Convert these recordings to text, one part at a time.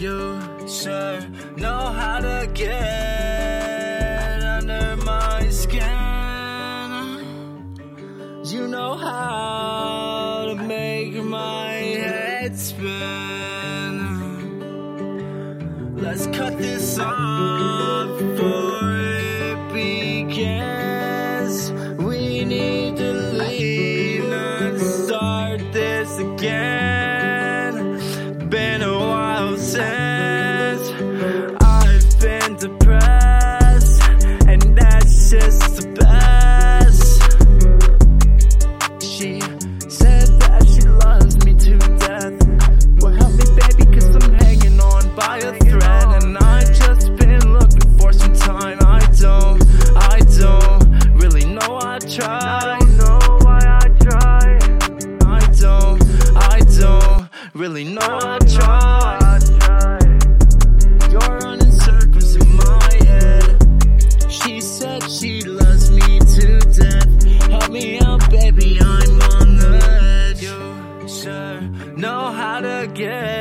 You sure know how to get under my skin. You know how to make my head spin. Let's cut this off really know I try. You're running circles in my head. She said she loves me to death. Help me out, baby, I'm on the edge. You sure know how to get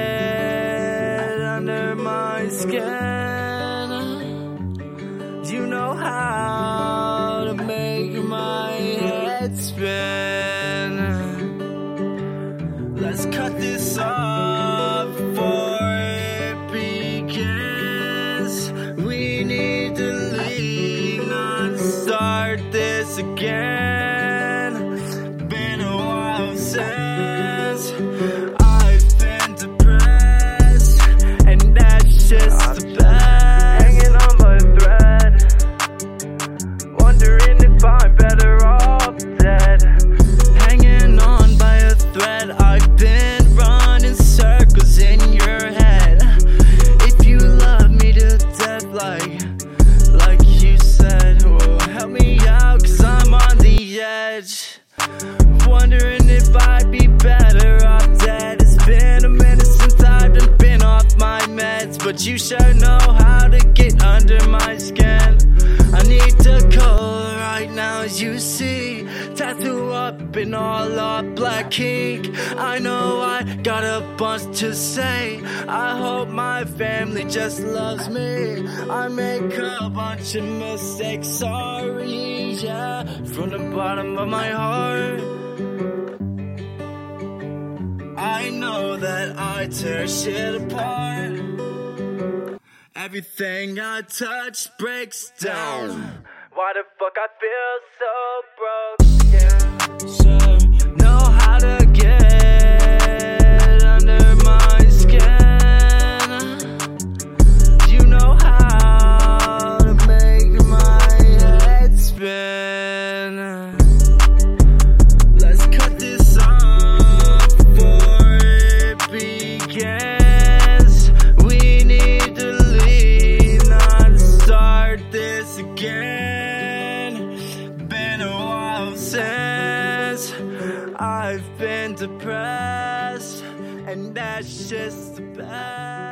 again. Wondering if I'd be better off dead. It's been a minute since I've been, off my meds, but you sure know how to get under my skin. I need to call right now, as you see. Tattoo up in all our black ink. I know I got a bunch to say. I hope my family just loves me. I make a bunch of mistakes, sorry, yeah, from the bottom of my heart. I know that I tear shit apart. Everything I touch breaks down. Why the fuck I feel so broke? Yeah. So I've been depressed, and that's just the best.